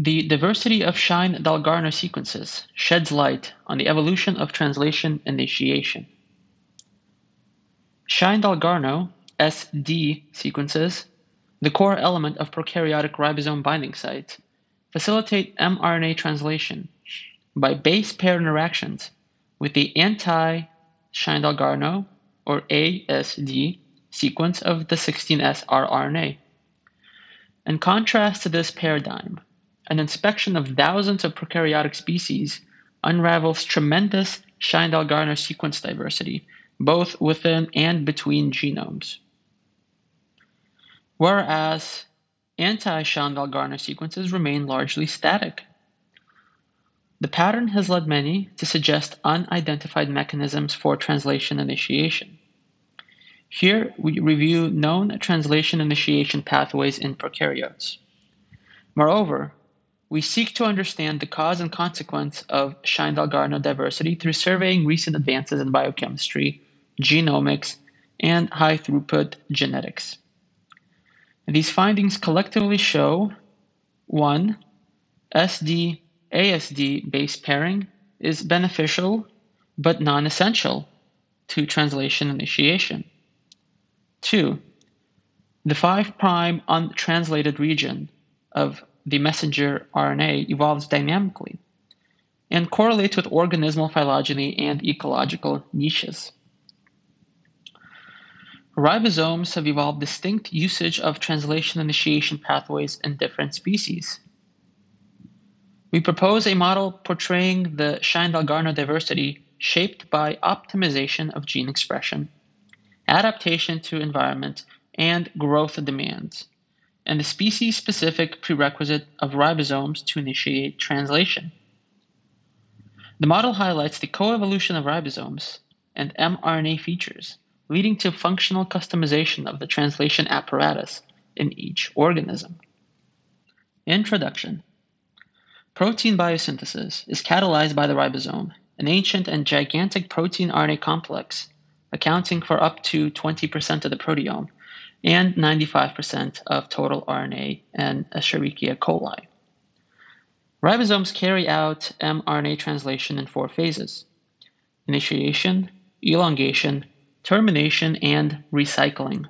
The diversity of Shine-Dalgarno sequences sheds light on the evolution of translation initiation. Shine-Dalgarno SD sequences, the core element of prokaryotic ribosome binding sites, facilitate mRNA translation by base pair interactions with the anti-Shine-Dalgarno or ASD sequence of the 16S rRNA. In contrast to this paradigm, an inspection of thousands of prokaryotic species unravels tremendous Shine-Dalgarno sequence diversity, both within and between genomes. Whereas anti-Shine-Dalgarno sequences remain largely static. The pattern has led many to suggest unidentified mechanisms for translation initiation. Here we review known translation initiation pathways in prokaryotes. Moreover, we seek to understand the cause and consequence of Shine-Dalgarno diversity through surveying recent advances in biochemistry, genomics, and high throughput genetics. These findings collectively show 1. SD ASD base pairing is beneficial but non essential to translation initiation. 2. The 5' untranslated region of the messenger RNA evolves dynamically and correlates with organismal phylogeny and ecological niches. Ribosomes have evolved distinct usage of translation initiation pathways in different species. We propose a model portraying the Shine-Dalgarno diversity shaped by optimization of gene expression, adaptation to environment, and growth demands and the species-specific prerequisite of ribosomes to initiate translation. The model highlights the coevolution of ribosomes and mRNA features, leading to functional customization of the translation apparatus in each organism. Introduction Protein biosynthesis is catalyzed by the ribosome, an ancient and gigantic protein RNA complex accounting for up to 20% of the proteome and 95% of total RNA in Escherichia coli. Ribosomes carry out mRNA translation in four phases initiation, elongation, termination, and recycling.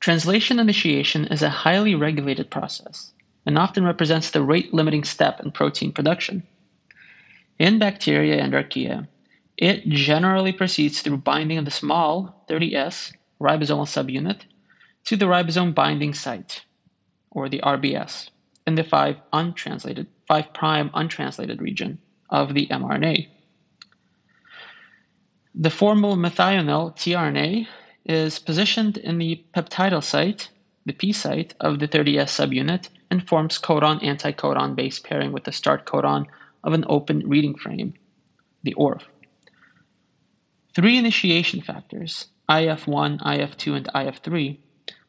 Translation initiation is a highly regulated process and often represents the rate limiting step in protein production. In bacteria and archaea, it generally proceeds through binding of the small 30S ribosomal subunit to the ribosome binding site, or the RBS, in the 5 untranslated 5 prime untranslated region of the mRNA. The formyl methionine tRNA is positioned in the peptidyl site, the P site of the 30S subunit, and forms codon anticodon base pairing with the start codon of an open reading frame, the ORF. Three initiation factors IF1, IF2, and IF3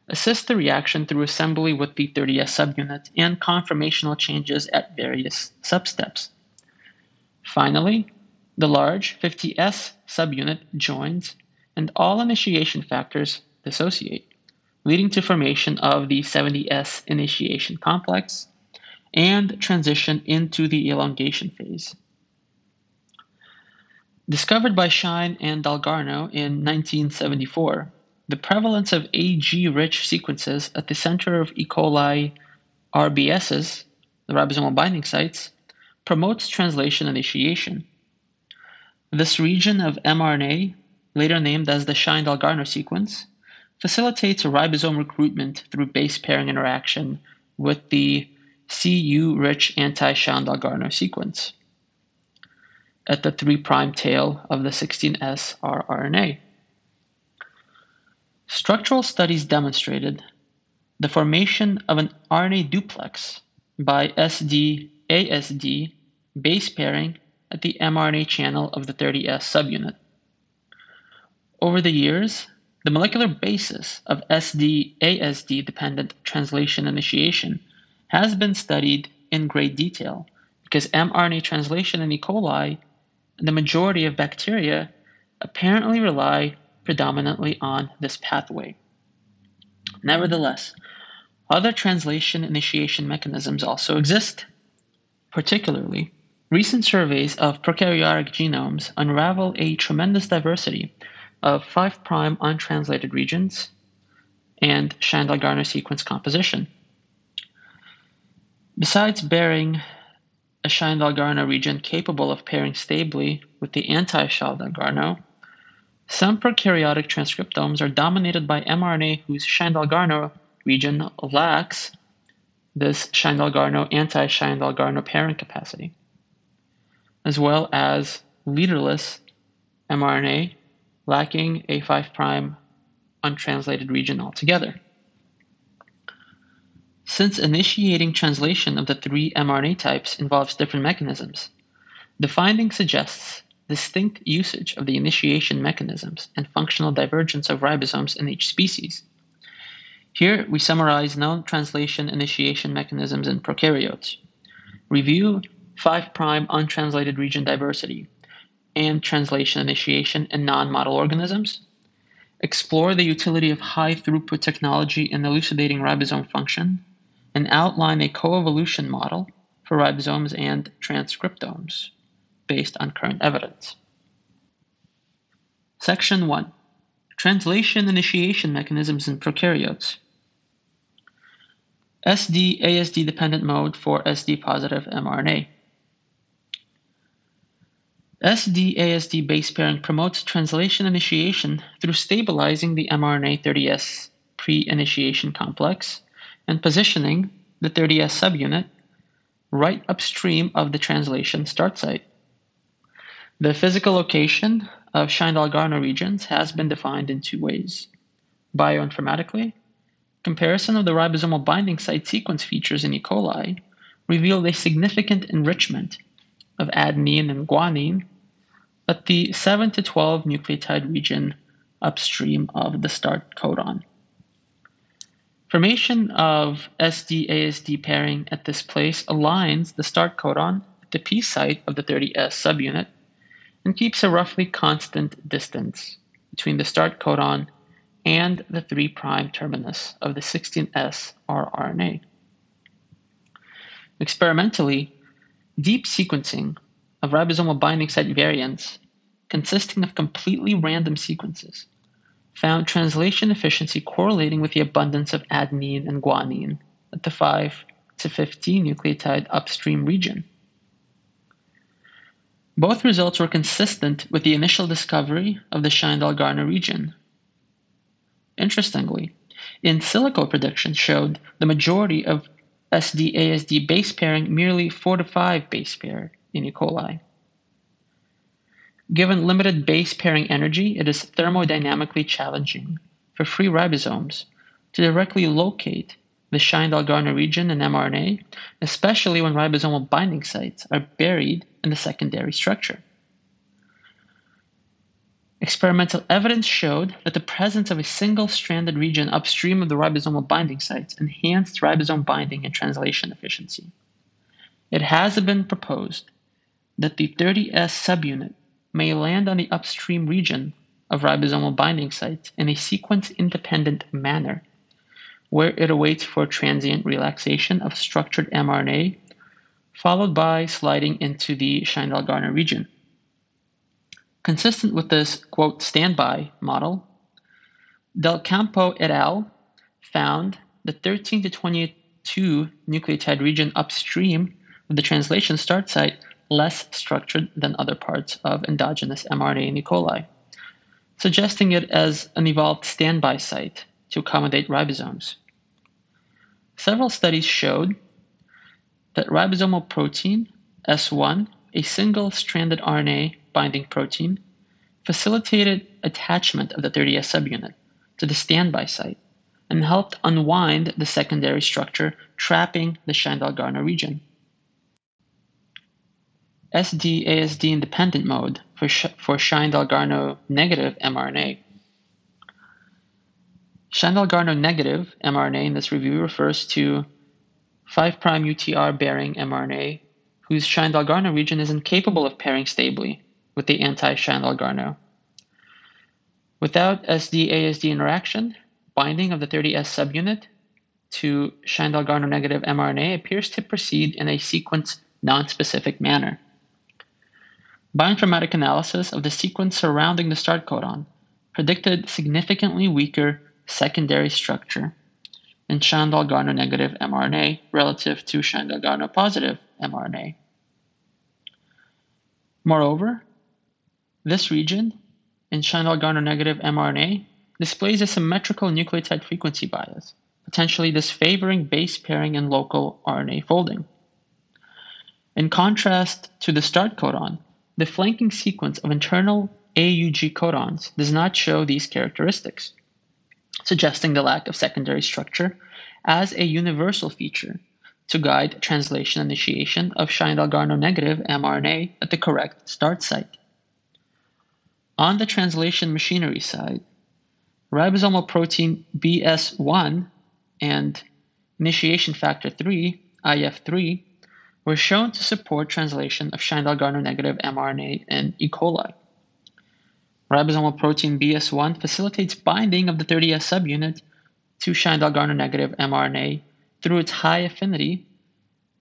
assist the reaction through assembly with the 30S subunit and conformational changes at various substeps. Finally, the large 50S subunit joins and all initiation factors dissociate, leading to formation of the 70S initiation complex and transition into the elongation phase. Discovered by Shine and Dalgarno in 1974, the prevalence of AG rich sequences at the center of E. coli RBSs, the ribosomal binding sites, promotes translation initiation. This region of mRNA, later named as the Shine Dalgarno sequence, facilitates ribosome recruitment through base pairing interaction with the CU rich anti Shine Dalgarno sequence at the 3' tail of the 16S rRNA. Structural studies demonstrated the formation of an RNA duplex by SD ASD base pairing at the mRNA channel of the 30S subunit. Over the years, the molecular basis of SD ASD dependent translation initiation has been studied in great detail because mRNA translation in E. coli the majority of bacteria apparently rely predominantly on this pathway. Nevertheless, Other translation initiation mechanisms also exist. Particularly, recent surveys of prokaryotic genomes unravel a tremendous diversity of 5' untranslated regions and Shine-Dalgarno sequence composition. Besides bearing a Shine-Dalgarno region capable of pairing stably with the anti-Shine-Dalgarno, some prokaryotic transcriptomes are dominated by mRNA whose Shine-Dalgarno region lacks this Shine-Dalgarno anti-Shine-Dalgarno pairing capacity, as well as leaderless mRNA lacking a 5' untranslated region altogether. Since initiating translation of the three mRNA types involves different mechanisms, the finding suggests distinct usage of the initiation mechanisms and functional divergence of ribosomes in each species. Here we summarize known translation initiation mechanisms in prokaryotes. Review 5' untranslated region diversity and translation initiation in non-model organisms. Explore the utility of high throughput technology in elucidating ribosome function and outline a coevolution model for ribosomes and transcriptomes based on current evidence. Section 1 Translation Initiation Mechanisms in Prokaryotes. SD ASD dependent mode for SD positive mRNA. SD ASD base pairing promotes translation initiation through stabilizing the mRNA 30S pre initiation complex and positioning the 30S subunit right upstream of the translation start site. The physical location of Shine-Dalgarno regions has been defined in two ways. Bioinformatically, comparison of the ribosomal binding site sequence features in E. coli revealed a significant enrichment of adenine and guanine at the 7 to 12 nucleotide region upstream of the start codon. Formation of SD-ASD pairing at this place aligns the start codon at the P site of the 30S subunit and keeps a roughly constant distance between the start codon and the 3' terminus of the 16S rRNA. Experimentally, deep sequencing of ribosomal binding site variants consisting of completely random sequences found translation efficiency correlating with the abundance of adenine and guanine at the 5 to 15 nucleotide upstream region. Both results were consistent with the initial discovery of the Shine-Dalgarno region. Interestingly, in silico predictions showed the majority of SD-ASD base pairing merely 4 to 5 base pair in E. coli. Given limited base pairing energy, it is thermodynamically challenging for free ribosomes to directly locate the Shine-Dalgarno region in mRNA, especially when ribosomal binding sites are buried in the secondary structure. Experimental evidence showed that the presence of a single-stranded region upstream of the ribosomal binding sites enhanced ribosome binding and translation efficiency. It has been proposed that the 30S subunit may land on the upstream region of ribosomal binding sites in a sequence-independent manner, where it awaits for transient relaxation of structured mRNA, followed by sliding into the Shine-Dalgarno region. Consistent with this, quote, standby model, Del Campo et al. found the 13 to 22 nucleotide region upstream of the translation start site less structured than other parts of endogenous mRNA in E. coli, suggesting it as an evolved standby site to accommodate ribosomes. Several studies showed that ribosomal protein, S1, a single stranded RNA binding protein, facilitated attachment of the 30S subunit to the standby site and helped unwind the secondary structure trapping the Shine-Dalgarno region. SD-ASD independent mode for, sh- for Shine-Dalgarno negative mRNA. Shine-Dalgarno negative mRNA in this review refers to 5' UTR bearing mRNA whose Shine-Dalgarno region is incapable of pairing stably with the anti-Shine-Dalgarno. Without SD-ASD interaction, binding of the 30S subunit to Shine-Dalgarno negative mRNA appears to proceed in a sequence non-specific manner. Bioinformatic analysis of the sequence surrounding the start codon predicted significantly weaker secondary structure in Shine-Dalgarno negative mRNA relative to Shine-Dalgarno positive mRNA. Moreover, this region in Shine-Dalgarno negative mRNA displays a symmetrical nucleotide frequency bias, potentially disfavoring base pairing and local RNA folding. In contrast to the start codon, the flanking sequence of internal AUG codons does not show these characteristics, suggesting the lack of secondary structure as a universal feature to guide translation initiation of Shine-Dalgarno negative mRNA at the correct start site. On the translation machinery side, ribosomal protein BS1 and initiation factor 3, IF3, were shown to support translation of Shine-Dalgarno negative mRNA in E. coli. Ribosomal protein BS1 facilitates binding of the 30S subunit to Shine-Dalgarno negative mRNA through its high affinity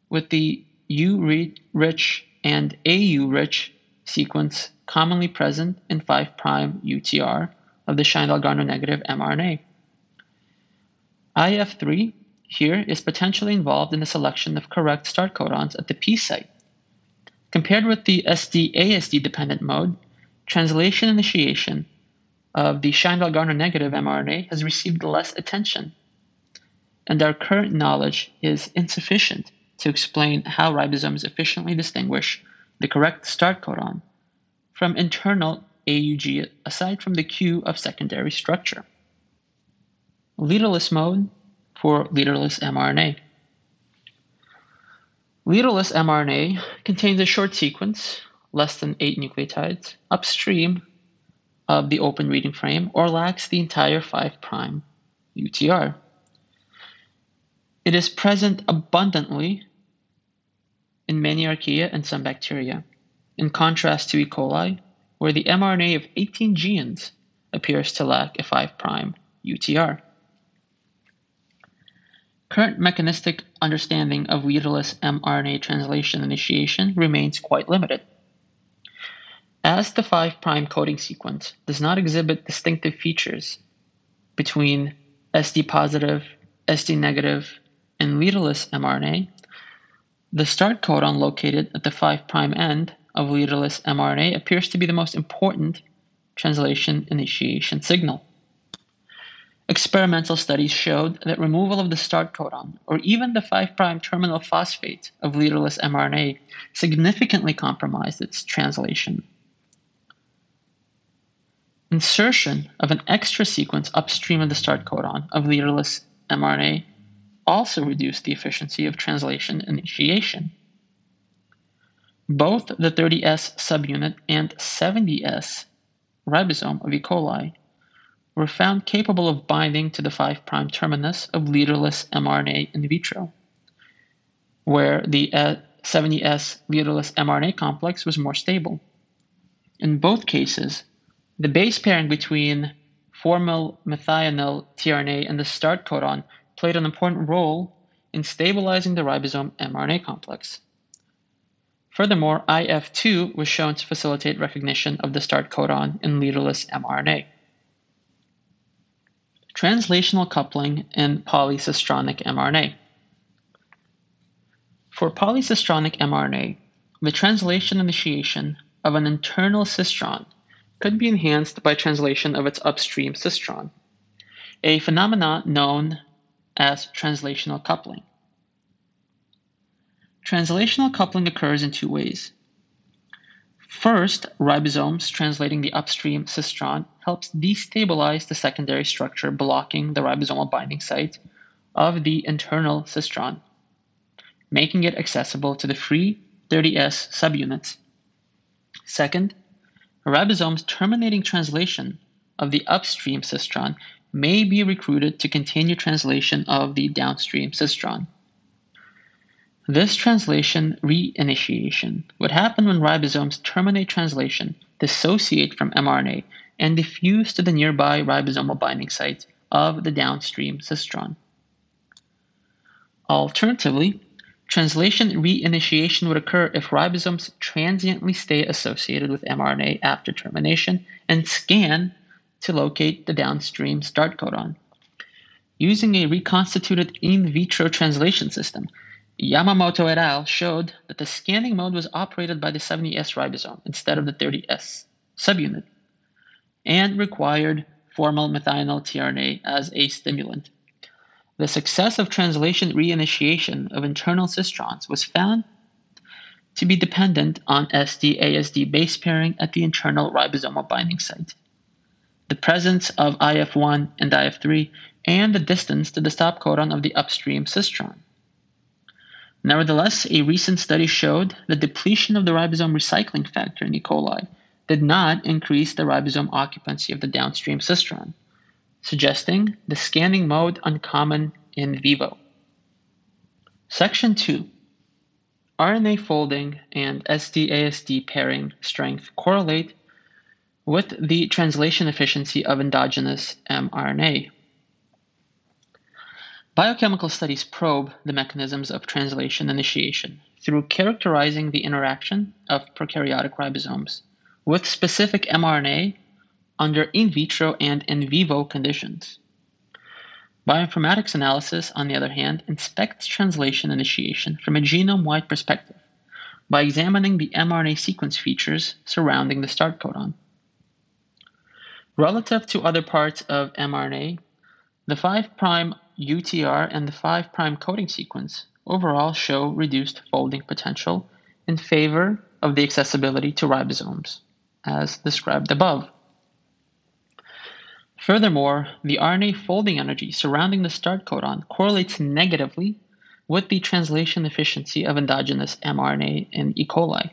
with the U-rich and AU-rich sequence commonly present in 5' UTR of the Shine-Dalgarno negative mRNA. IF3 here is potentially involved in the selection of correct start codons at the P site. Compared with the SD-ASD dependent mode, translation initiation of the Shine-Dalgarno negative mRNA has received less attention, and our current knowledge is insufficient to explain how ribosomes efficiently distinguish the correct start codon from internal AUG aside from the cue of secondary structure. Leaderless mode for leaderless mRNA. Leaderless mRNA contains a short sequence, less than 8 nucleotides, upstream of the open reading frame or lacks the entire 5' UTR. It is present abundantly in many archaea and some bacteria, in contrast to E. coli, where the mRNA of 18 genes appears to lack a 5' UTR. Current mechanistic understanding of leaderless mRNA translation initiation remains quite limited. As the 5' coding sequence does not exhibit distinctive features between SD positive, SD negative, and leaderless mRNA, the start codon located at the 5' end of leaderless mRNA appears to be the most important translation initiation signal. Experimental studies showed that removal of the start codon, or even the 5' terminal phosphate of leaderless mRNA, significantly compromised its translation. Insertion of an extra sequence upstream of the start codon of leaderless mRNA also reduced the efficiency of translation initiation. Both the 30S subunit and 70S ribosome of E. coli were found capable of binding to the 5' terminus of leaderless mRNA in vitro, where the uh, 70S leaderless mRNA complex was more stable. In both cases, the base pairing between formyl methionine tRNA and the start codon played an important role in stabilizing the ribosome mRNA complex. Furthermore, IF2 was shown to facilitate recognition of the start codon in leaderless mRNA. Translational coupling in polycistronic mRNA. For polycistronic mRNA, the translation initiation of an internal cistron could be enhanced by translation of its upstream cistron, a phenomenon known as translational coupling. Translational coupling occurs in two ways. First, ribosomes translating the upstream cistron helps destabilize the secondary structure blocking the ribosomal binding site of the internal cistron, making it accessible to the free 30S subunits. Second, ribosomes terminating translation of the upstream cistron may be recruited to continue translation of the downstream cistron. This translation reinitiation would happen when ribosomes terminate translation, dissociate from mRNA, and diffuse to the nearby ribosomal binding site of the downstream cistron. Alternatively, translation reinitiation would occur if ribosomes transiently stay associated with mRNA after termination and scan to locate the downstream start codon. Using a reconstituted in vitro translation system, Yamamoto et al. showed that the scanning mode was operated by the 70S ribosome instead of the 30S subunit and required formyl methionine tRNA as a stimulant. The success of translation reinitiation of internal cistrons was found to be dependent on SD-ASD base pairing at the internal ribosomal binding site, the presence of IF1 and IF3, and the distance to the stop codon of the upstream cistron. Nevertheless, a recent study showed that depletion of the ribosome recycling factor in E. coli did not increase the ribosome occupancy of the downstream cistron, suggesting the scanning mode uncommon in vivo. Section 2 RNA folding and SD-ASD pairing strength correlate with the translation efficiency of endogenous mRNA. Biochemical studies probe the mechanisms of translation initiation through characterizing the interaction of prokaryotic ribosomes with specific mRNA under in vitro and in vivo conditions. Bioinformatics analysis, on the other hand, inspects translation initiation from a genome wide perspective by examining the mRNA sequence features surrounding the start codon. Relative to other parts of mRNA, the 5' UTR and the 5' coding sequence overall show reduced folding potential in favor of the accessibility to ribosomes as described above. Furthermore, the RNA folding energy surrounding the start codon correlates negatively with the translation efficiency of endogenous mRNA in E. coli,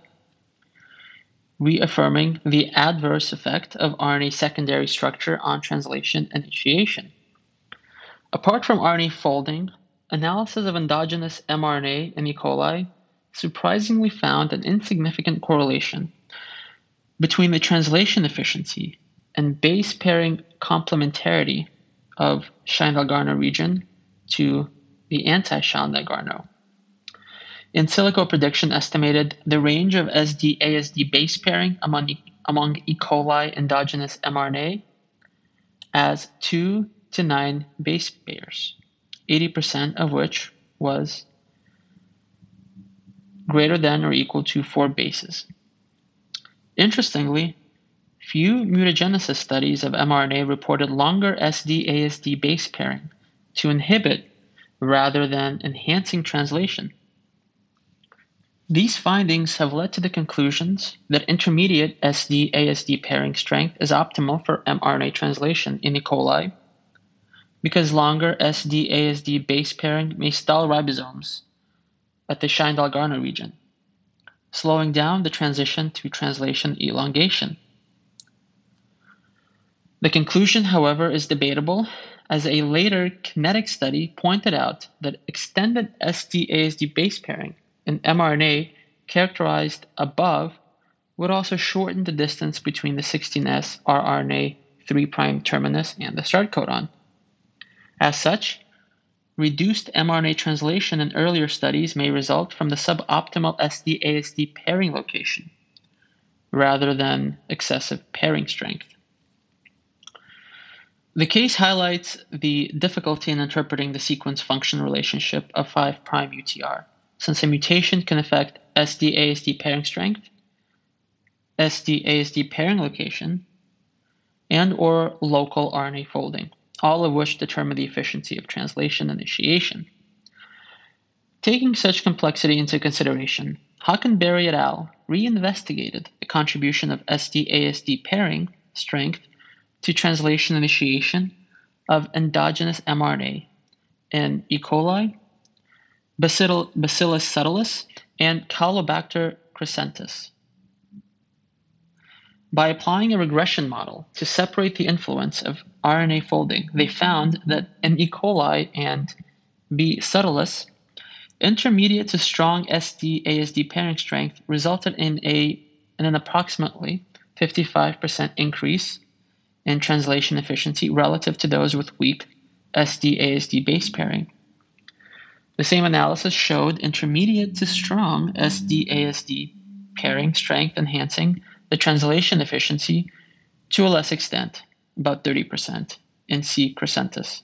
reaffirming the adverse effect of RNA secondary structure on translation initiation. Apart from RNA folding, analysis of endogenous mRNA in E. coli surprisingly found an insignificant correlation between the translation efficiency and base pairing complementarity of Shine-Dalgarno region to the anti-Shine-Dalgarno. In silico prediction estimated the range of SD-ASD base pairing among, among E. coli endogenous mRNA as 2 to 9 base pairs, 80% of which was greater than or equal to 4 bases. Interestingly, few mutagenesis studies of mRNA reported longer SD-ASD base pairing to inhibit rather than enhancing translation. These findings have led to the conclusions that intermediate SD-ASD pairing strength is optimal for mRNA translation in E. coli because longer SD-ASD base pairing may stall ribosomes at the Shine-Dalgarno region slowing down the transition to translation elongation. The conclusion, however, is debatable, as a later kinetic study pointed out that extended SD-ASD base pairing in mRNA characterized above would also shorten the distance between the 16S rRNA 3' terminus and the start codon. As such, Reduced mRNA translation in earlier studies may result from the suboptimal SD-ASD pairing location rather than excessive pairing strength. The case highlights the difficulty in interpreting the sequence function relationship of 5' UTR, since a mutation can affect SD-ASD pairing strength, SD-ASD pairing location, and or local RNA folding all of which determine the efficiency of translation initiation. Taking such complexity into consideration, Hockenberry et al. reinvestigated the contribution of SD-ASD pairing strength to translation initiation of endogenous mRNA in E. coli, Bacillus subtilis, and Caulobacter crescentus. By applying a regression model to separate the influence of RNA folding, they found that in E. coli and B. subtilis, intermediate to strong SD-ASD pairing strength resulted in, a, in an approximately 55% increase in translation efficiency relative to those with weak SD-ASD base pairing. The same analysis showed intermediate to strong SD-ASD pairing strength enhancing the translation efficiency to a less extent, about 30%, in C. crescentus,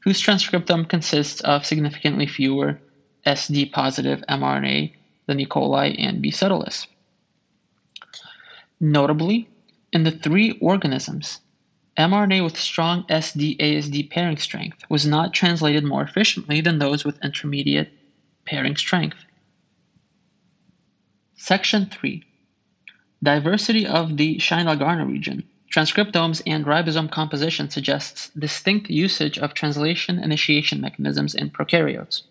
whose transcriptome consists of significantly fewer SD positive mRNA than E. coli and B. subtilis. Notably, in the three organisms, mRNA with strong SD-ASD pairing strength was not translated more efficiently than those with intermediate pairing strength. Section 3 Diversity of the Shine-Dalgarno region. Transcriptomes and ribosome composition suggests distinct usage of translation initiation mechanisms in prokaryotes.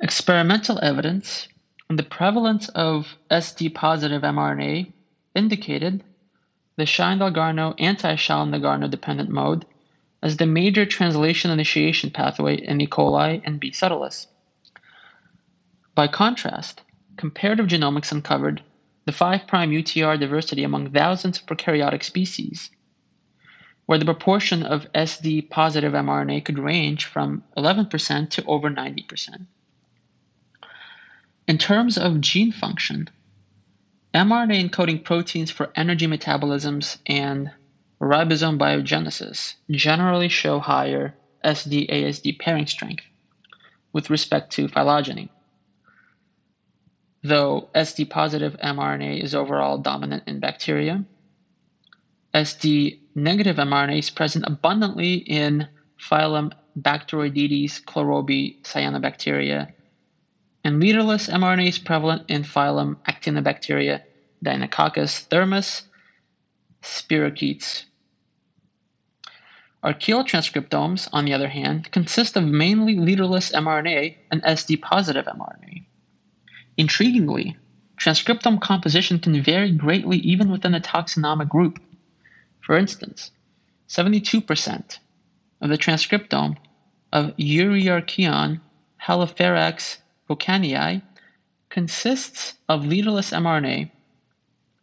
Experimental evidence on the prevalence of SD positive mRNA indicated the Shine-Dalgarno anti-Shine-Dalgarno dependent mode as the major translation initiation pathway in E. coli and B. subtilis. By contrast, comparative genomics uncovered the 5' UTR diversity among thousands of prokaryotic species, where the proportion of SD positive mRNA could range from 11% to over 90%. In terms of gene function, mRNA encoding proteins for energy metabolisms and ribosome biogenesis generally show higher SD-ASD pairing strength with respect to phylogeny, though SD positive mRNA is overall dominant in bacteria. SD negative mRNA is present abundantly in phylum Bacteroidetes, chlorobi, cyanobacteria, and leaderless mRNA is prevalent in phylum Actinobacteria, Deinococcus thermus, spirochetes. Archaeal transcriptomes, on the other hand, consist of mainly leaderless mRNA and SD positive mRNA. Intriguingly, transcriptome composition can vary greatly even within a taxonomic group. For instance, 72% of the transcriptome of Euryarchaeon Haloferax volcanii consists of leaderless mRNA,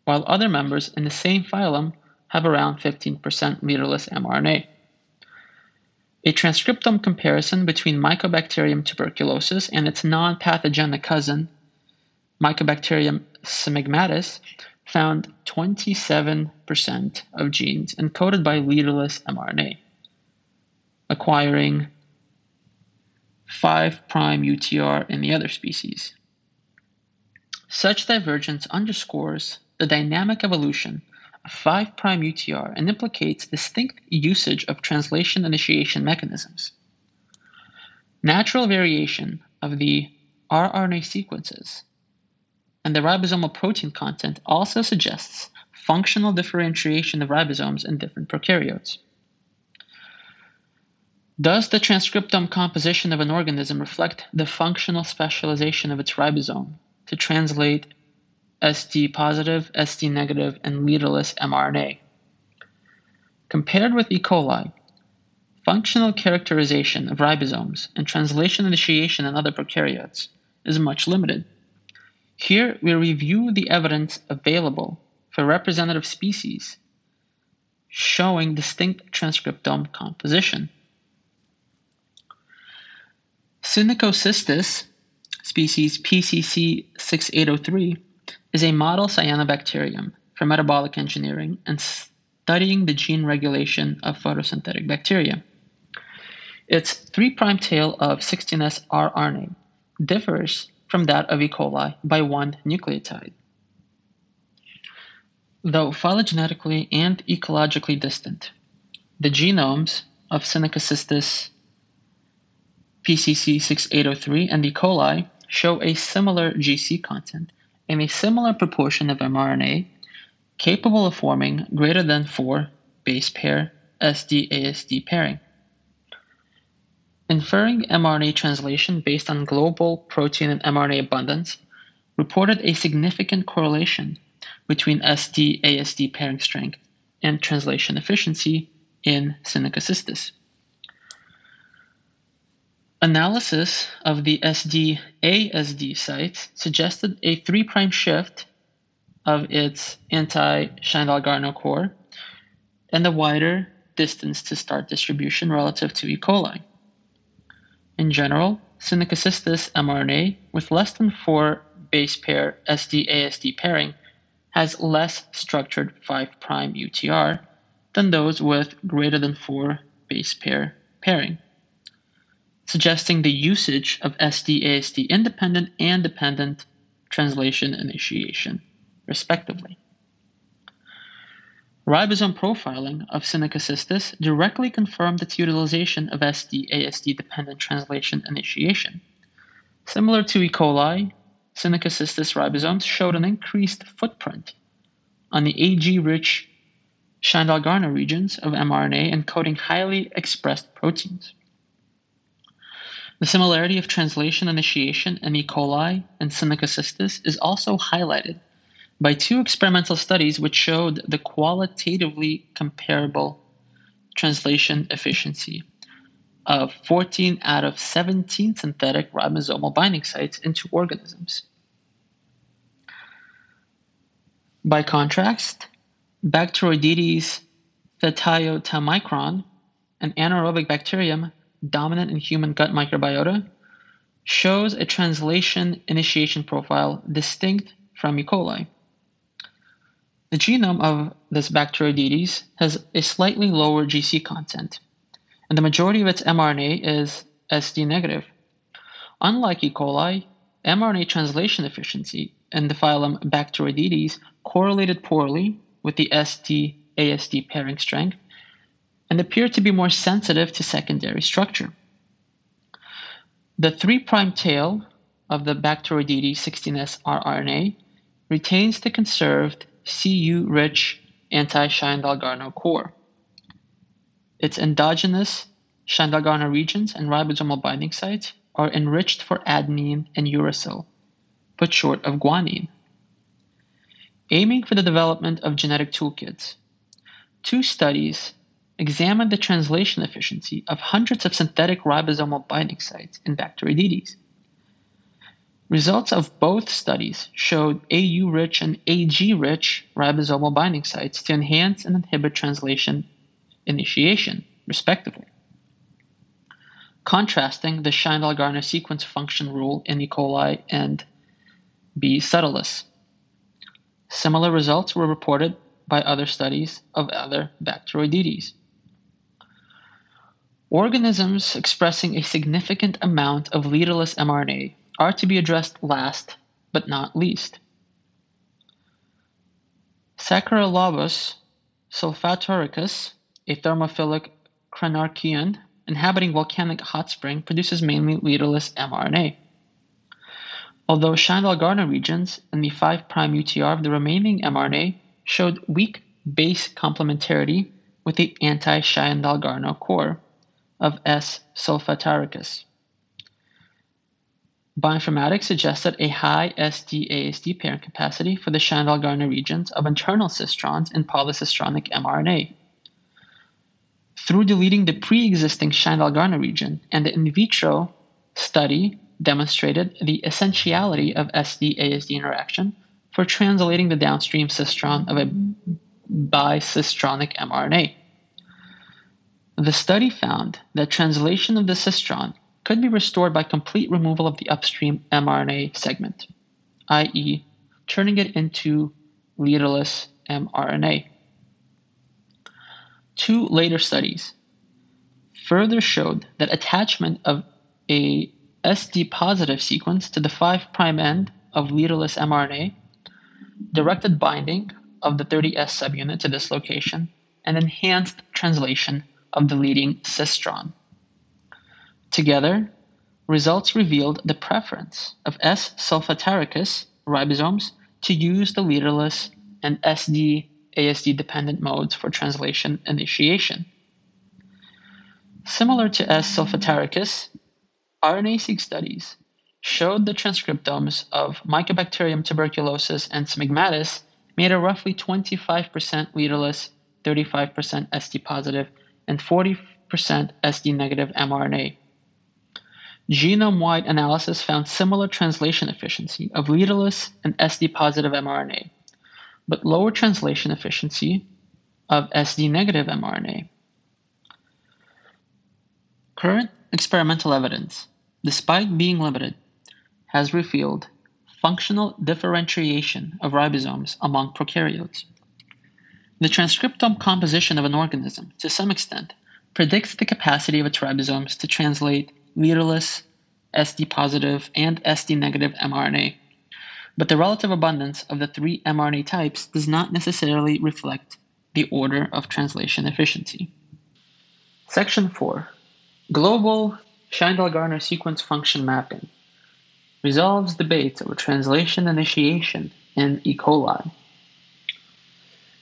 while other members in the same phylum have around 15% leaderless mRNA. A transcriptome comparison between Mycobacterium tuberculosis and its non pathogenic cousin, Mycobacterium smegmatis, found 27% of genes encoded by leaderless mRNA, acquiring 5' UTR in the other species. Such divergence underscores the dynamic evolution of 5' UTR and implicates distinct usage of translation initiation mechanisms. Natural variation of the rRNA sequences and the ribosomal protein content also suggests functional differentiation of ribosomes in different prokaryotes. Does the transcriptome composition of an organism reflect the functional specialization of its ribosome to translate SD positive, SD negative, and leaderless mRNA? Compared with E. coli, functional characterization of ribosomes and translation initiation in other prokaryotes is much limited. Here we review the evidence available for representative species showing distinct transcriptome composition. Synechocistis, species PCC6803, is a model cyanobacterium for metabolic engineering and studying the gene regulation of photosynthetic bacteria. Its 3' tail of 16S rRNA differs from that of E. coli by one nucleotide. Though phylogenetically and ecologically distant, the genomes of Synechocistis PCC6803 and E. coli show a similar GC content and a similar proportion of mRNA capable of forming greater than 4 base pair SD-ASD pairing. Inferring mRNA translation based on global protein and mRNA abundance reported a significant correlation between SD-ASD pairing strength and translation efficiency in Synechocistis. Analysis of the SD-ASD sites suggested a 3' shift of its anti-Shine-Dalgarno core and a wider distance to start distribution relative to E. coli. In general, Synechocystis mRNA with less than 4 base pair SD-ASD pairing has less structured 5' UTR than those with greater than 4 base pair pairing, suggesting the usage of SD-ASD independent and dependent translation initiation, respectively. Ribosome profiling of Seneca directly confirmed its utilization of SD-ASD dependent translation initiation. Similar to E. coli, Seneca ribosomes showed an increased footprint on the AG-rich Shine-Dalgarno regions of mRNA encoding highly expressed proteins. The similarity of translation initiation in E. coli and Seneca is also highlighted by two experimental studies which showed the qualitatively comparable translation efficiency of 14 out of 17 synthetic ribosomal binding sites into organisms. By contrast, Bacteroidetes thetaiotaomicron, an anaerobic bacterium dominant in human gut microbiota, shows a translation initiation profile distinct from E. coli. The genome of this Bacteroidetes has a slightly lower GC content, and the majority of its mRNA is SD negative. Unlike E. coli, mRNA translation efficiency in the phylum Bacteroidetes correlated poorly with the SD ASD pairing strength and appeared to be more sensitive to secondary structure. The 3' tail of the Bacteroidetes 16S rRNA retains the conserved Cu-rich anti-Shine-Dalgarno core. Its endogenous Shine-Dalgarno regions and ribosomal binding sites are enriched for adenine and uracil, but short of guanine. Aiming for the development of genetic toolkits, two studies examined the translation efficiency of hundreds of synthetic ribosomal binding sites in Bacteroidetes. Results of both studies showed AU-rich and AG-rich ribosomal binding sites to enhance and inhibit translation initiation, respectively. Contrasting the Shine-Dalgarno sequence function rule in E. coli and B. subtilis. Similar results were reported by other studies of other Bacteroidetes. Organisms expressing a significant amount of leaderless mRNA are to be addressed last but not least. Saccharolobus solfataricus, a thermophilic crenarchaeon inhabiting volcanic hot spring, produces mainly leaderless mRNA. Although Shine-Dalgarno regions in the 5' UTR of the remaining mRNA showed weak base complementarity with the anti-Shine-Dalgarno core of S. solfataricus. Bioinformatics suggested a high SD-ASD pairing capacity for the Shine-Dalgarno regions of internal cistrons in polycistronic mRNA. Through deleting the pre-existing Shine-Dalgarno region and the in vitro study demonstrated the essentiality of SD-ASD interaction for translating the downstream cistron of a bicistronic mRNA. The study found that translation of the cistron could be restored by complete removal of the upstream mRNA segment, i.e., turning it into leaderless mRNA. Two later studies further showed that attachment of a SD positive sequence to the 5' end of leaderless mRNA directed binding of the 30S subunit to this location and enhanced translation of the leading cistron. Together, results revealed the preference of S. solfataricus ribosomes to use the leaderless and SD ASD dependent modes for translation initiation. Similar to S. solfataricus, RNA-seq studies showed the transcriptomes of Mycobacterium tuberculosis and smegmatis made a roughly 25% leaderless, 35% SD positive, and 40% SD negative mRNA Genome-wide analysis found similar translation efficiency of leaderless and SD-positive mRNA, but lower translation efficiency of SD-negative mRNA. Current experimental evidence, despite being limited, has revealed functional differentiation of ribosomes among prokaryotes. The transcriptome composition of an organism, to some extent, predicts the capacity of its ribosomes to translate leaderless, SD positive, and SD negative mRNA. But the relative abundance of the three mRNA types does not necessarily reflect the order of translation efficiency. Section 4 Global Shine-Dalgarno sequence function mapping resolves debates over translation initiation in E. coli.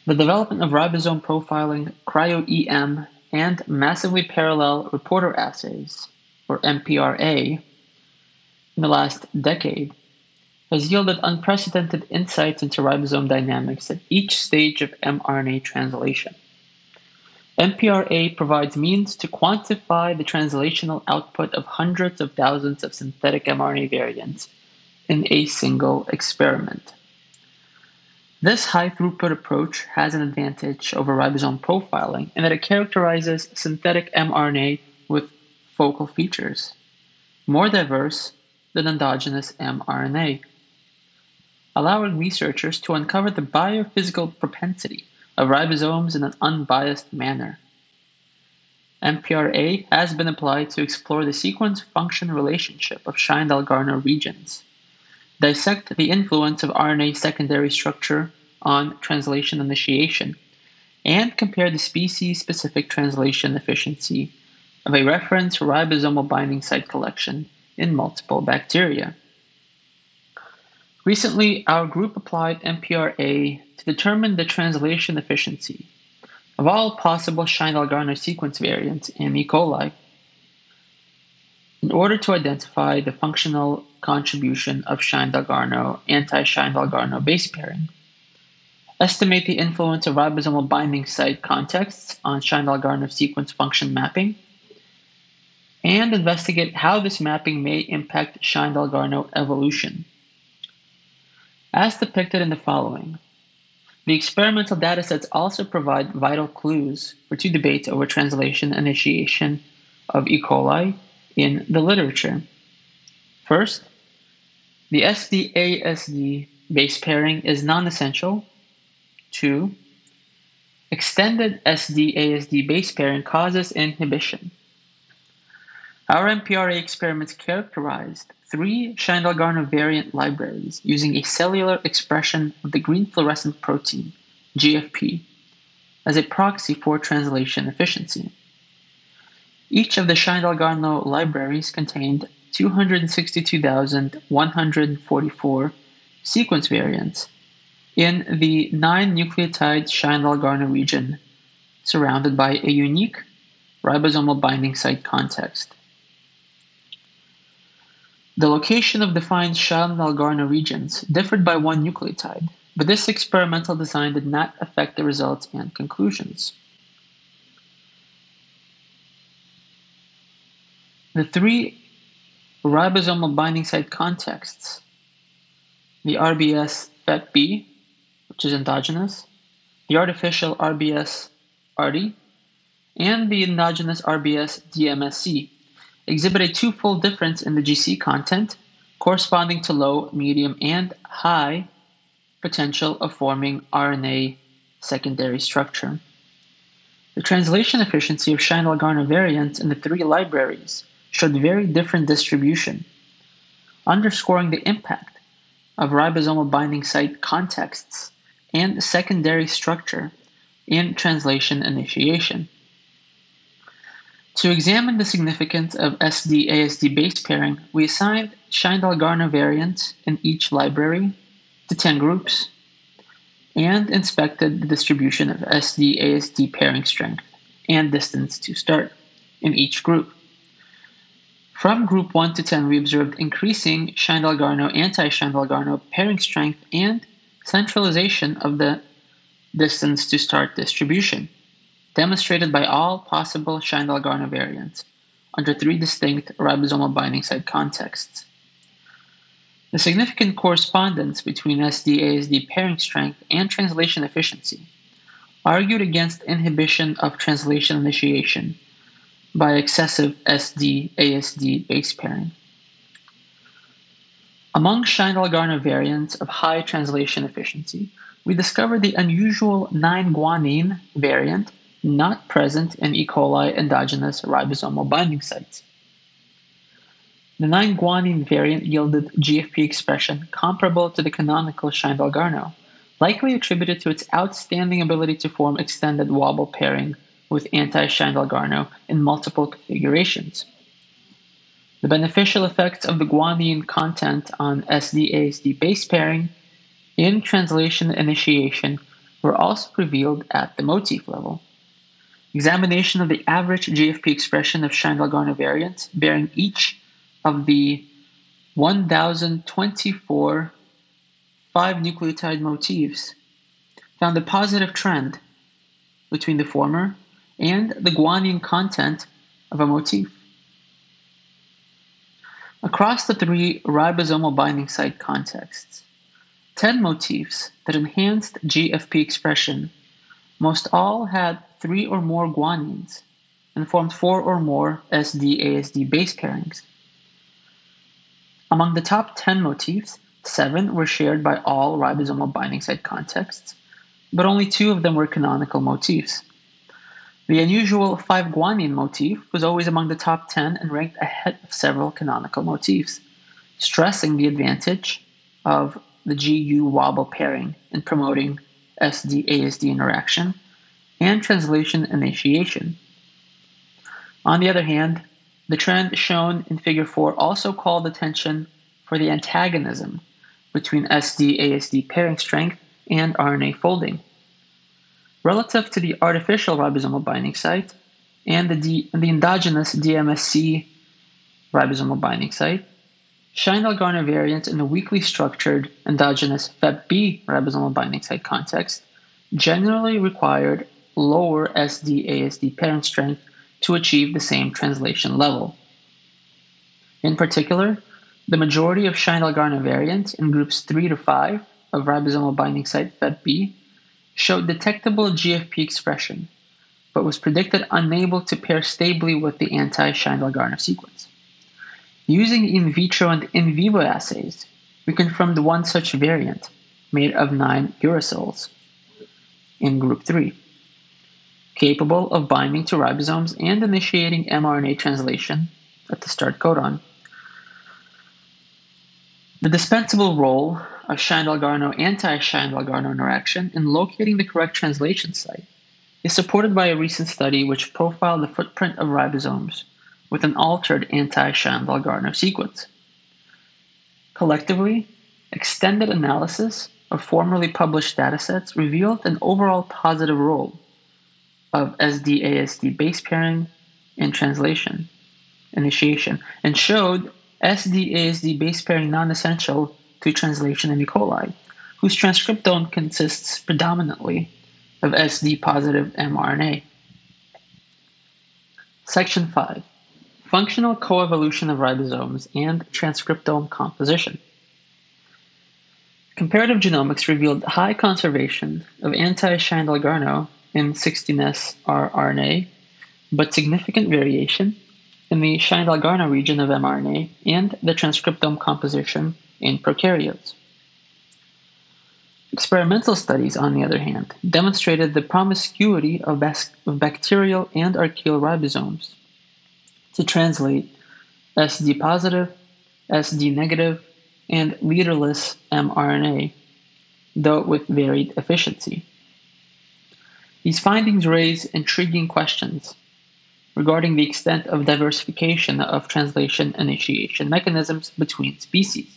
The development of ribosome profiling, cryo-EM, and massively parallel reporter assays, or MPRA, in the last decade has yielded unprecedented insights into ribosome dynamics at each stage of mRNA translation. MPRA provides means to quantify the translational output of hundreds of thousands of synthetic mRNA variants in a single experiment. This high throughput approach has an advantage over ribosome profiling in that it characterizes synthetic mRNA with focal features, more diverse than endogenous mRNA, allowing researchers to uncover the biophysical propensity of ribosomes in an unbiased manner. MPRA has been applied to explore the sequence function relationship of Shine-Dalgarno regions, dissect the influence of RNA secondary structure on translation initiation, and compare the species specific translation efficiency of a reference ribosomal binding site collection in multiple bacteria. Recently, our group applied MPRA to determine the translation efficiency of all possible Shine-Dalgarno sequence variants in E. coli in order to identify the functional contribution of Shine-Dalgarno anti-Shine-Dalgarno base pairing, estimate the influence of ribosomal binding site contexts on Shine-Dalgarno sequence function mapping, and investigate how this mapping may impact Shine-Dalgarno evolution as depicted in the following. The experimental datasets also provide vital clues for two debates over translation initiation of E. coli in the literature. First, the SD-ASD base pairing is non-essential. Two, extended SD-ASD base pairing causes inhibition. Our MPRA experiments characterized three Shine-Dalgarno variant libraries using a cellular expression of the green fluorescent protein, GFP, as a proxy for translation efficiency. Each of the Shine-Dalgarno libraries contained 262,144 sequence variants in the 9 nucleotide Shine-Dalgarno region, surrounded by a unique ribosomal binding site context. The location of defined Shine-Dalgarno regions differed by one nucleotide, but this experimental design did not affect the results and conclusions. The three ribosomal binding site contexts, the RBS FEP-B, which is endogenous, the artificial RBS RD, and the endogenous RBS DMSC, exhibit a twofold difference in the GC content corresponding to low, medium, and high potential of forming RNA secondary structure. The translation efficiency of Shine-Dalgarno variants in the three libraries showed very different distribution, underscoring the impact of ribosomal binding site contexts and secondary structure in translation initiation. To examine the significance of SD-ASD base pairing, we assigned Shine-Dalgarno variants in each library to 10 groups and inspected the distribution of SD-ASD pairing strength and distance to start in each group. From group 1 to 10, we observed increasing Shine-Dalgarno anti-Shine-Dalgarno pairing strength and centralization of the distance to start distribution demonstrated by all possible Shine-Dalgarno variants under three distinct ribosomal binding site contexts. The significant correspondence between SD-ASD pairing strength and translation efficiency argued against inhibition of translation initiation by excessive SD ASD base pairing. Among Shine-Dalgarno variants of high translation efficiency, we discovered the unusual 9-guanine variant not present in E. coli endogenous ribosomal binding sites. The 9-guanine variant yielded GFP expression comparable to the canonical Shine-Dalgarno, likely attributed to its outstanding ability to form extended wobble pairing with anti-Shine-Dalgarno in multiple configurations. The beneficial effects of the guanine content on SD-ASD base pairing in translation initiation were also revealed at the motif level. Examination of the average GFP expression of Shine-Dalgarno variants bearing each of the 1024 5 nucleotide motifs found a positive trend between the former and the guanine content of a motif. Across the three ribosomal binding site contexts, 10 motifs that enhanced GFP expression most all had three or more guanines and formed four or more SD-ASD base pairings. Among the top 10 motifs, seven were shared by all ribosomal binding site contexts, but only two of them were canonical motifs. The unusual 5 guanine motif was always among the top 10 and ranked ahead of several canonical motifs, stressing the advantage of the GU wobble pairing in promoting SD ASD interaction and translation initiation. On the other hand, the trend shown in Figure 4 also called attention for the antagonism between SD ASD pairing strength and RNA folding. Relative to the artificial ribosomal binding site and the, D, the endogenous DMSC ribosomal binding site, Shine-Dalgarno variants in the weakly structured endogenous FEP-B ribosomal binding site context generally required lower SD-ASD pairing strength to achieve the same translation level. In particular, the majority of Shine-Dalgarno variants in groups 3 to 5 of ribosomal binding site FEP-B showed detectable GFP expression, but was predicted unable to pair stably with the anti-Shine-Dalgarno sequence. Using in vitro and in vivo assays, we confirmed one such variant made of nine uracils in group 3, capable of binding to ribosomes and initiating mRNA translation at the start codon. The dispensable role of Shine-Dalgarno anti-Shine-Dalgarno interaction in locating the correct translation site is supported by a recent study which profiled the footprint of ribosomes with an altered anti-Shine-Dalgarno sequence. Collectively, extended analysis of formerly published datasets revealed an overall positive role of SD-ASD base pairing in translation initiation and showed SD-ASD base pairing non-essential to translation in E. coli, whose transcriptome consists predominantly of SD-positive mRNA. Section 5. Functional coevolution of ribosomes and transcriptome composition. Comparative genomics revealed high conservation of anti-Shine-Dalgarno in 16S rRNA, but significant variation in the Shine-Dalgarno region of mRNA and the transcriptome composition in prokaryotes. Experimental studies, on the other hand, demonstrated the promiscuity of, bas- of bacterial and archaeal ribosomes to translate SD positive, SD negative, and leaderless mRNA, though with varied efficiency. These findings raise intriguing questions regarding the extent of diversification of translation initiation mechanisms between species.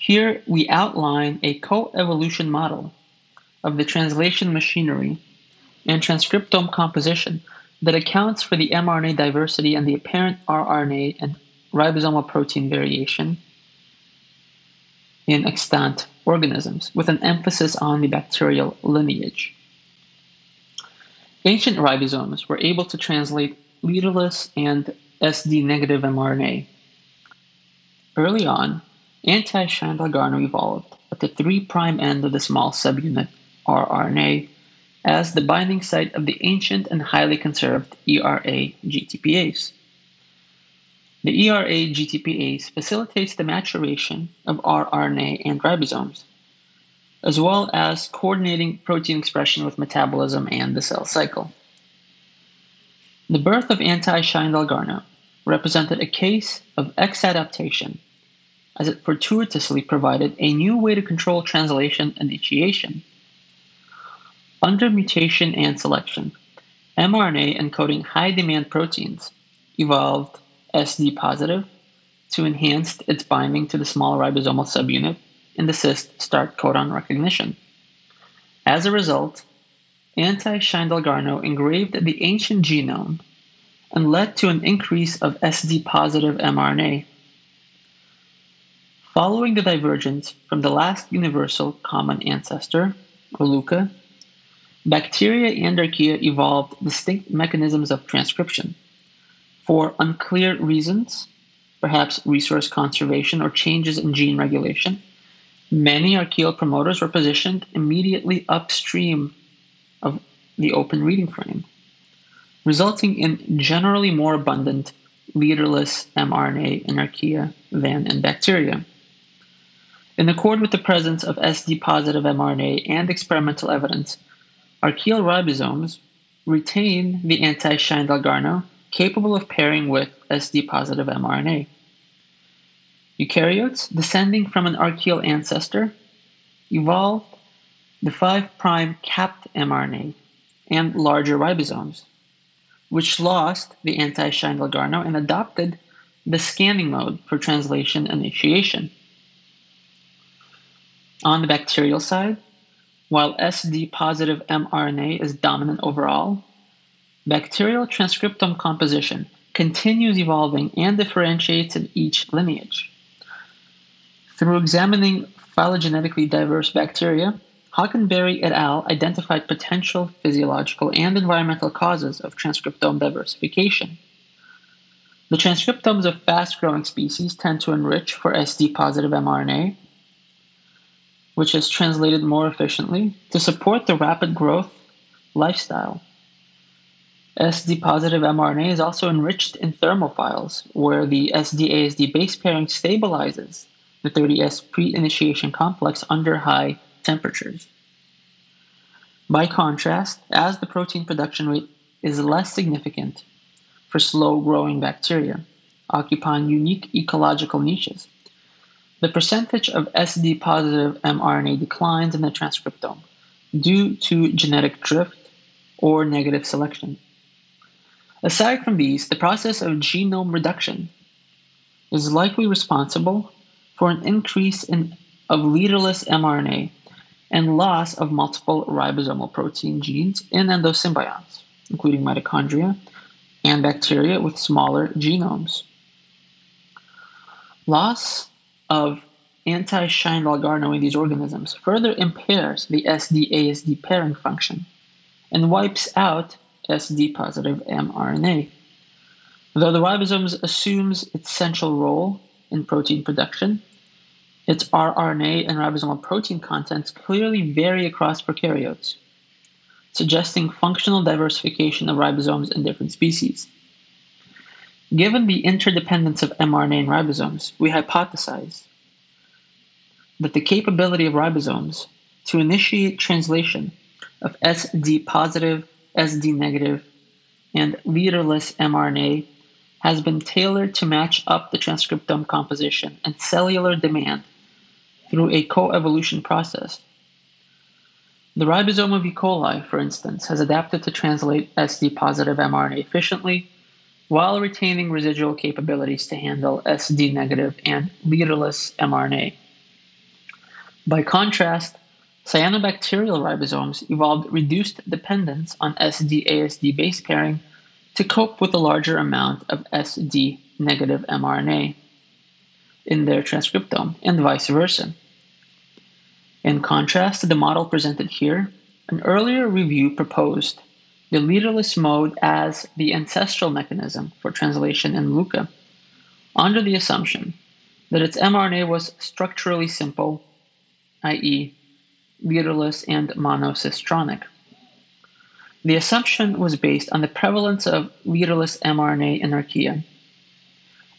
Here we outline a co-evolution model of the translation machinery and transcriptome composition that accounts for the mRNA diversity and the apparent rRNA and ribosomal protein variation in extant organisms, with an emphasis on the bacterial lineage. Ancient ribosomes were able to translate leaderless and SD negative mRNA. Early on, anti Shine-Dalgarno evolved at the 3' end of the small subunit rRNA as the binding site of the ancient and highly conserved ERA GTPase. The ERA GTPase facilitates the maturation of rRNA and ribosomes, as well as coordinating protein expression with metabolism and the cell cycle. The birth of anti-Shine-Dalgarno represented a case of exaptation, as it fortuitously provided a new way to control translation initiation. Under mutation and selection, mRNA encoding high-demand proteins evolved SD positive to enhance its binding to the small ribosomal subunit in the cis start codon recognition. As a result, anti-Shine-Dalgarno engraved the ancient genome and led to an increase of SD positive mRNA. Following the divergence from the last universal common ancestor, LUCA, bacteria and archaea evolved distinct mechanisms of transcription. For unclear reasons, perhaps resource conservation or changes in gene regulation, many archaeal promoters were positioned immediately upstream of the open reading frame, resulting in generally more abundant leaderless mRNA in archaea than in bacteria. In accord with the presence of SD positive mRNA and experimental evidence, archaeal ribosomes retain the anti Shine Dalgarno capable of pairing with SD positive mRNA. Eukaryotes, descending from an archaeal ancestor, evolved the 5' capped mRNA and larger ribosomes, which lost the anti Shine Dalgarno and adopted the scanning mode for translation initiation. On the bacterial side, while SD positive mRNA is dominant overall, Bacterial transcriptome composition continues evolving and differentiates in each lineage. Through examining phylogenetically diverse bacteria, Hockenberry et al. identified potential physiological and environmental causes of transcriptome diversification. The transcriptomes of fast growing species tend to enrich for SD positive mRNA, which is translated more efficiently to support the rapid growth lifestyle SD positive mRNA is also enriched in thermophiles, where the SD-ASD base pairing stabilizes the 30S pre-initiation complex under high temperatures. By contrast, as the protein production rate is less significant for slow-growing bacteria, occupying unique ecological niches, the percentage of SD positive mRNA declines in the transcriptome due to genetic drift or negative selection. Aside from these, the process of genome reduction is likely responsible for an increase in, of leaderless mRNA and loss of multiple ribosomal protein genes in endosymbionts, including mitochondria and bacteria with smaller genomes. Loss of anti-Shine Dalgarno in these organisms further impairs the SD-ASD pairing function and wipes out SD positive mRNA. Though the ribosome assumes its central role in protein production, its rRNA and ribosomal protein contents clearly vary across prokaryotes, suggesting functional diversification of ribosomes in different species. Given the interdependence of mRNA and ribosomes, we hypothesize that the capability of ribosomes to initiate translation of SD positive SD negative, and leaderless mRNA has been tailored to match up the transcriptome composition and cellular demand through a co evolution process. The ribosome of E. coli, for instance, has adapted to translate SD positive mRNA efficiently while retaining residual capabilities to handle SD negative and leaderless mRNA. By contrast, Cyanobacterial ribosomes evolved reduced dependence on SD-ASD base pairing to cope with a larger amount of SD negative mRNA in their transcriptome, and vice versa. In contrast to the model presented here, an earlier review proposed the leaderless mode as the ancestral mechanism for translation in LUCA, under the assumption that its mRNA was structurally simple, i.e., leaderless, and monocistronic. The assumption was based on the prevalence of leaderless mRNA in archaea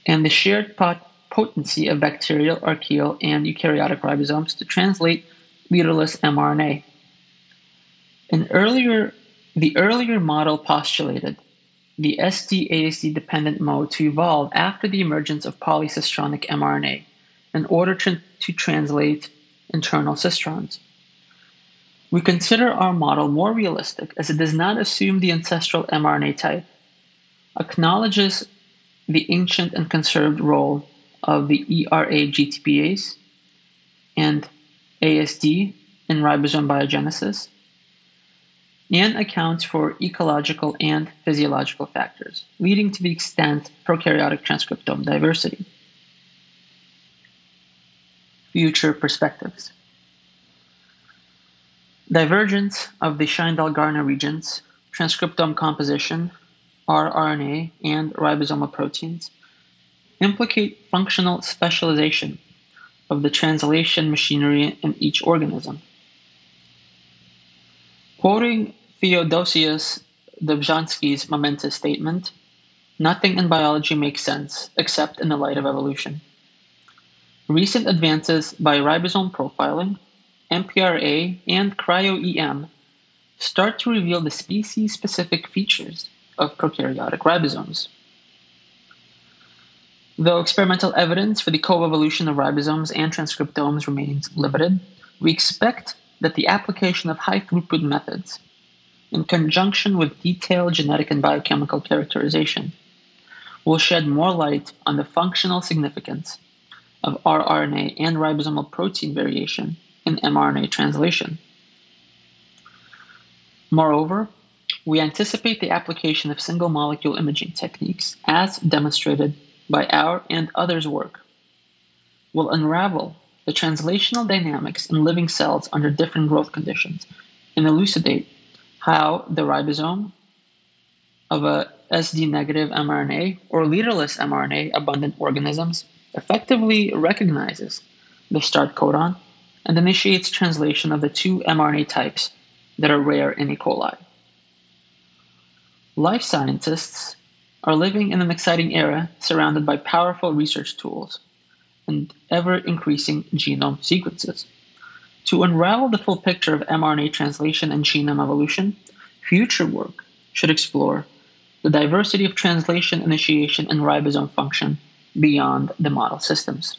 and the shared pot- potency of bacterial, archaeal, and eukaryotic ribosomes to translate leaderless mRNA. An earlier, the earlier model postulated the SD-ASD dependent mode to evolve after the emergence of polycistronic mRNA in order to, to translate internal cistrons. We consider our model more realistic as it does not assume the ancestral mRNA type, acknowledges the ancient and conserved role of the ERA GTPase and ASD in ribosome biogenesis, and accounts for ecological and physiological factors, leading to the extent prokaryotic transcriptome diversity. Future perspectives. Divergence of the Shine-Dalgarno regions, transcriptome composition, rRNA, and ribosomal proteins implicate functional specialization of the translation machinery in each organism. Quoting Theodosius Dobzhansky's momentous statement, nothing in biology makes sense except in the light of evolution. Recent advances by ribosome profiling, MPRA, and cryo-EM start to reveal the species-specific features of prokaryotic ribosomes. Though experimental evidence for the coevolution of ribosomes and transcriptomes remains limited, we expect that the application of high throughput methods, in conjunction with detailed genetic and biochemical characterization, will shed more light on the functional significance of rRNA and ribosomal protein variation in mRNA translation. Moreover, we anticipate the application of single molecule imaging techniques, as demonstrated by our and others' work, will unravel the translational dynamics in living cells under different growth conditions and elucidate how the ribosome of a SD negative mRNA or leaderless mRNA abundant organisms effectively recognizes the start codon and initiates translation of the two mRNA types that are rare in E. coli. Life scientists are living in an exciting era surrounded by powerful research tools and ever increasing genome sequences. To unravel the full picture of mRNA translation and genome evolution, future work should explore the diversity of translation initiation and ribosome function beyond the model systems.